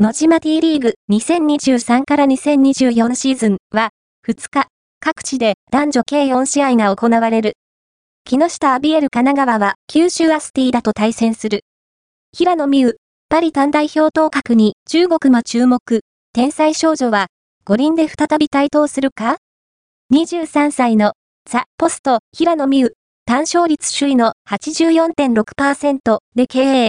野島 T リーグ2023から2024シーズンは、2日、各地で男女計4試合が行われる。木下アビエル神奈川は九州アスティーダと対戦する。平野美宇、パリ単代表当格に中国も注目。天才少女は五輪で再び台頭するか ?23 歳のザ・ポスト平野美宇、単勝率首位の84.6%で経営。